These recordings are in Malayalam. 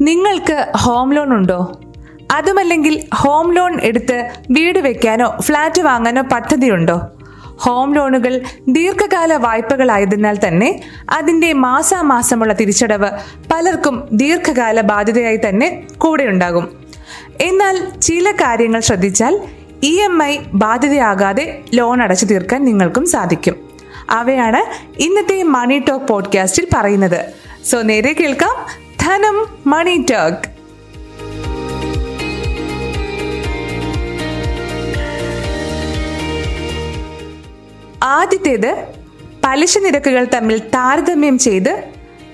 നിങ്ങൾക്ക് ഹോം ലോൺ ഉണ്ടോ? അതുമല്ലെങ്കിൽ ഹോം ലോൺ എടുത്ത് വീട് വെക്കാനോ ഫ്ലാറ്റ് വാങ്ങാനോ പദ്ധതിയുണ്ടോ? ഹോം ലോണുകൾ ദീർഘകാല വായ്പകളായതിനാൽ തന്നെ അതിന്റെ മാസാമാസമുള്ള തിരിച്ചടവ് പലർക്കും ദീർഘകാല ബാധ്യതയായി തന്നെ കൂടെയുണ്ടാകും. എന്നാൽ ചില കാര്യങ്ങൾ ശ്രദ്ധിച്ചാൽ ഇ എം ഐ ബാധ്യതയാകാതെ ലോൺ അടച്ചു തീർക്കാൻ നിങ്ങൾക്കും സാധിക്കും. അവയാണ് ഇന്നത്തെ മണി ടോക്ക് പോഡ്കാസ്റ്റിൽ പറയുന്നത്. സോ നേരെ കേൾക്കാം ധനം മണി ടോക്ക് ആദ്യത്തേത് പലിശ നിരക്കുകൾ തമ്മിൽ താരതമ്യം ചെയ്ത്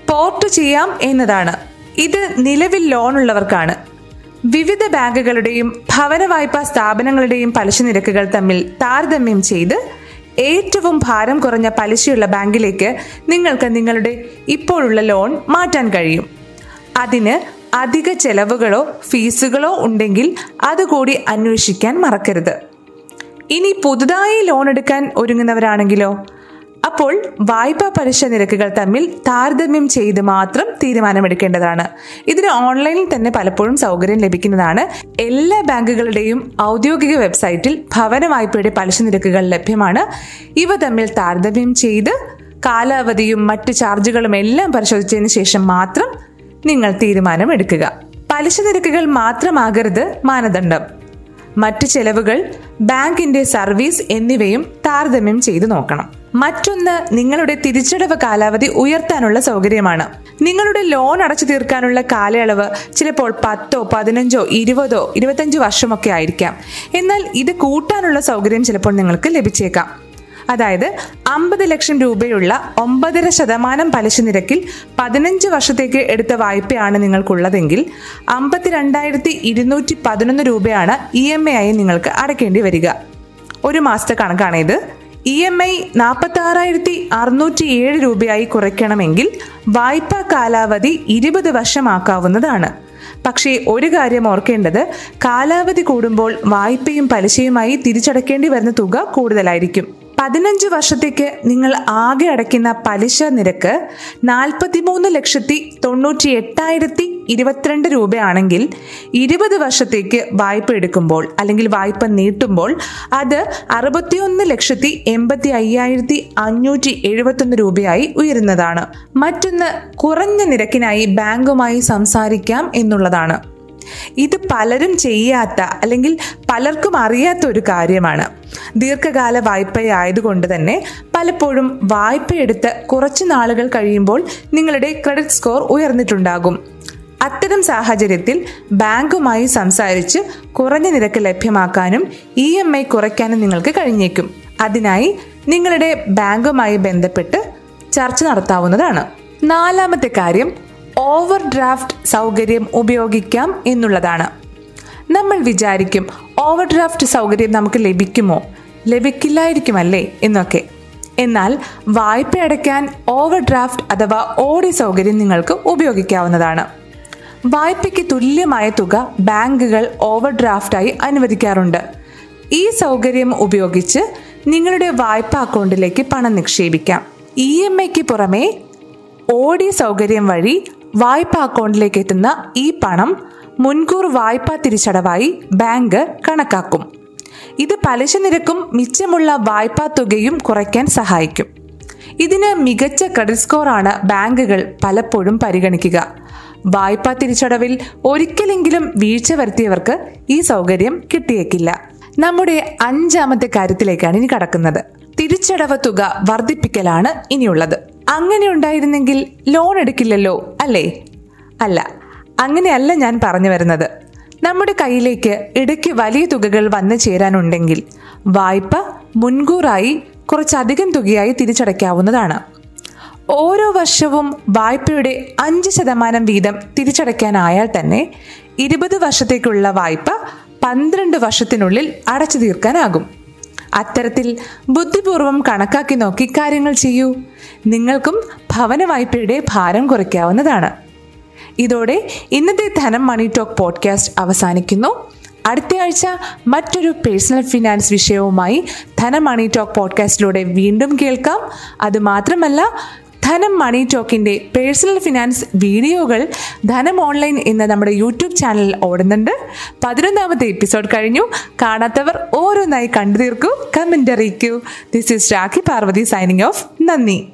പോർട്ട് ചെയ്യാം എന്നതാണ്. ഇത് നിലവിൽ ലോൺ ഉള്ളവർക്കാണ്. വിവിധ ബാങ്കുകളുടെയും ഭവന വായ്പാ സ്ഥാപനങ്ങളുടെയും പലിശ നിരക്കുകൾ തമ്മിൽ താരതമ്യം ചെയ്ത് ഏറ്റവും ഭാരം കുറഞ്ഞ പലിശയുള്ള ബാങ്കിലേക്ക് നിങ്ങൾക്ക് നിങ്ങളുടെ ഇപ്പോഴുള്ള ലോൺ മാറ്റാൻ കഴിയും. അതിന് അധിക ചെലവുകളോ ഫീസുകളോ ഉണ്ടെങ്കിൽ അതുകൂടി അന്വേഷിക്കാൻ മറക്കരുത്. ഇനി പുതുതായി ലോൺ എടുക്കാൻ ഒരുങ്ങുന്നവരാണെങ്കിലോ? അപ്പോൾ വായ്പാ പലിശ നിരക്കുകൾ തമ്മിൽ താരതമ്യം ചെയ്ത് മാത്രം തീരുമാനമെടുക്കേണ്ടതാണ്. ഇതിന് ഓൺലൈനിൽ തന്നെ പലപ്പോഴും സൗകര്യം ലഭിക്കുന്നതാണ്. എല്ലാ ബാങ്കുകളുടെയും ഔദ്യോഗിക വെബ്സൈറ്റിൽ ഭവന വായ്പയുടെ പലിശ നിരക്കുകൾ ലഭ്യമാണ്. ഇവ തമ്മിൽ താരതമ്യം ചെയ്ത് കാലാവധിയും മറ്റ് ചാർജുകളും എല്ലാം പരിശോധിച്ചതിന് ശേഷം മാത്രം നിങ്ങൾ തീരുമാനമെടുക്കുക. പലിശ നിരക്കുകൾ മാത്രമാകരുത് മാനദണ്ഡം. മറ്റ് ചെലവുകൾ ബാങ്കിന്റെ സർവീസ് എന്നിവയും താരതമ്യം ചെയ്തു നോക്കണം. മറ്റൊന്ന് നിങ്ങളുടെ തിരിച്ചടവ് കാലാവധി ഉയർത്താനുള്ള സൗകര്യമാണ്. നിങ്ങളുടെ ലോൺ അടച്ചു തീർക്കാനുള്ള കാലയളവ് ചിലപ്പോൾ പത്തോ പതിനഞ്ചോ ഇരുപതോ ഇരുപത്തഞ്ചോ വർഷമൊക്കെ ആയിരിക്കാം. എന്നാൽ ഇത് കൂട്ടാനുള്ള സൗകര്യം ചിലപ്പോൾ നിങ്ങൾക്ക് ലഭിച്ചേക്കാം. അതായത് അമ്പത് ലക്ഷം രൂപയുള്ള ഒമ്പതര ശതമാനം പലിശ നിരക്കിൽ പതിനഞ്ച് വർഷത്തേക്ക് എടുത്ത വായ്പയാണ് നിങ്ങൾക്കുള്ളതെങ്കിൽ അമ്പത്തിരണ്ടായിരത്തി ഇരുന്നൂറ്റി പതിനൊന്ന് രൂപയാണ് ഇ എം ഐ ആയി നിങ്ങൾക്ക് അടയ്ക്കേണ്ടി വരിക. ഒരു മാസത്തെ കണക്കാണ് ഇത്. ഇ എം ഐ നാൽപ്പത്തി ആറായിരത്തി അറുന്നൂറ്റി ഏഴ് രൂപയായി കുറയ്ക്കണമെങ്കിൽ വായ്പാ കാലാവധി ഇരുപത് വർഷമാക്കാവുന്നതാണ്. പക്ഷേ ഒരു കാര്യം ഓർക്കേണ്ടത് കാലാവധി കൂടുമ്പോൾ വായ്പയും പലിശയുമായി തിരിച്ചടക്കേണ്ടി വരുന്ന തുക കൂടുതലായിരിക്കും. പതിനഞ്ച് വർഷത്തേക്ക് നിങ്ങൾ ആകെ അടയ്ക്കുന്ന പലിശ നിരക്ക് നാൽപ്പത്തിമൂന്ന് ലക്ഷത്തി തൊണ്ണൂറ്റി എട്ടായിരത്തി ഇരുപത്തിരണ്ട് രൂപയാണെങ്കിൽ ഇരുപത് വർഷത്തേക്ക് വായ്പ എടുക്കുമ്പോൾ അല്ലെങ്കിൽ വായ്പ നീട്ടുമ്പോൾ അത് അറുപത്തിയൊന്ന് ലക്ഷത്തി എൺപത്തി അയ്യായിരത്തി അഞ്ഞൂറ്റി എഴുപത്തൊന്ന് രൂപയായി ഉയരുന്നതാണ്. മറ്റൊന്ന് കുറഞ്ഞ നിരക്കിനായി ബാങ്കുമായി സംസാരിക്കാം എന്നുള്ളതാണ്. ഇത് പലരും ചെയ്യാത്ത അല്ലെങ്കിൽ പലർക്കും അറിയാത്ത ഒരു കാര്യമാണ്. ദീർഘകാല വായ്പയായതുകൊണ്ട് തന്നെ പലപ്പോഴും വായ്പയെടുത്ത് കുറച്ച് നാളുകൾ കഴിയുമ്പോൾ നിങ്ങളുടെ ക്രെഡിറ്റ് സ്കോർ ഉയർന്നിട്ടുണ്ടാകും. അത്തരം സാഹചര്യത്തിൽ ബാങ്കുമായി സംസാരിച്ച് കുറഞ്ഞ നിരക്ക് ലഭ്യമാക്കാനും ഇ എം ഐ കുറയ്ക്കാനും നിങ്ങൾക്ക് കഴിഞ്ഞേക്കും. അതിനായി നിങ്ങളുടെ ബാങ്കുമായി ബന്ധപ്പെട്ട് ചർച്ച നടത്താവുന്നതാണ്. നാലാമത്തെ കാര്യം ഓവർ ഡ്രാഫ്റ്റ് സൗകര്യം ഉപയോഗിക്കാം എന്നുള്ളതാണ്. നമ്മൾ വിചാരിക്കും ഓവർ ഡ്രാഫ്റ്റ് സൗകര്യം നമുക്ക് ലഭിക്കുമോ? ലഭിക്കില്ലായിരിക്കുമല്ലേ എന്നൊക്കെ. എന്നാൽ വായ്പ അടയ്ക്കാൻ ഓവർ ഡ്രാഫ്റ്റ് അഥവാ ഓടി സൗകര്യം നിങ്ങൾക്ക് ഉപയോഗിക്കാവുന്നതാണ്. വായ്പയ്ക്ക് തുല്യമായ തുക ബാങ്കുകൾ ഓവർ ഡ്രാഫ്റ്റായി അനുവദിക്കാറുണ്ട്. ഈ സൗകര്യം ഉപയോഗിച്ച് നിങ്ങളുടെ വായ്പ അക്കൗണ്ടിലേക്ക് പണം നിക്ഷേപിക്കാം. ഇ എം ഐക്ക് പുറമെ ഓടി സൗകര്യം വഴി വായ്പ അക്കൗണ്ടിലേക്ക് എത്തുന്ന ഈ പണം മുൻകൂർ വായ്പാ തിരിച്ചടവായി ബാങ്ക് കണക്കാക്കും. ഇത് പലിശ നിരക്കും മിച്ചമുള്ള വായ്പാ തുകയും കുറയ്ക്കാൻ സഹായിക്കും. ഇതിന് മികച്ച ക്രെഡിറ്റ് സ്കോറാണ് ബാങ്കുകൾ പലപ്പോഴും പരിഗണിക്കുക. വായ്പാ തിരിച്ചടവിൽ ഒരിക്കലെങ്കിലും വീഴ്ച വരുത്തിയവർക്ക് ഈ സൗകര്യം കിട്ടിയേക്കില്ല. നമ്മുടെ അഞ്ചാമത്തെ കാര്യത്തിലേക്കാണ് ഇനി കടക്കുന്നത്. തിരിച്ചടവ് തുക വർദ്ധിപ്പിക്കലാണ് ഇനിയുള്ളത്. അങ്ങനെ ഉണ്ടായിരുന്നെങ്കിൽ ലോൺ എടുക്കില്ലല്ലോ അല്ലേ? അല്ല അങ്ങനെയല്ല ഞാൻ പറഞ്ഞു വരുന്നത്. നമ്മുടെ കയ്യിലേക്ക് ഇടയ്ക്ക് വലിയ തുകകൾ വന്നു ചേരാനുണ്ടെങ്കിൽ വായ്പ മുൻകൂറായി കുറച്ചധികം തുകയായി തിരിച്ചടയ്ക്കാവുന്നതാണ്. ഓരോ വർഷവും വായ്പയുടെ അഞ്ച് ശതമാനം വീതം തിരിച്ചടയ്ക്കാനായാൽ തന്നെ ഇരുപത് വർഷത്തേക്കുള്ള വായ്പ പന്ത്രണ്ട് വർഷത്തിനുള്ളിൽ അടച്ചു തീർക്കാനാകും. അത്തരത്തിൽ ബുദ്ധിപൂർവം കണക്കാക്കി നോക്കി കാര്യങ്ങൾ ചെയ്യൂ. നിങ്ങൾക്കും ഭവന വായ്പയുടെ ഭാരം കുറയ്ക്കാവുന്നതാണ്. ഇതോടെ ഇന്നത്തെ ധനം മണി ടോക്ക് പോഡ്കാസ്റ്റ് അവസാനിക്കുന്നു. അടുത്ത ആഴ്ച മറ്റൊരു പേഴ്സണൽ ഫിനാൻസ് വിഷയവുമായി ധനം മണി ടോക്ക് പോഡ്കാസ്റ്റിലൂടെ വീണ്ടും കേൾക്കാം. അതുമാത്രമല്ല ധനം മണി ടോക്കിന്റെ പേഴ്സണൽ ഫിനാൻസ് വീഡിയോകൾ ധനം ഓൺലൈൻ എന്ന നമ്മുടെ യൂട്യൂബ് ചാനലിൽ ഓടുന്നുണ്ട്. പതിനൊന്നാമത്തെ എപ്പിസോഡ് കഴിഞ്ഞു. കാണാത്തവർ ഓരോന്നായി കണ്ടു തീർക്കൂ. കമന്റ് അറിയിക്കൂ. This is Rakhi Parvathy signing off നന്ദി.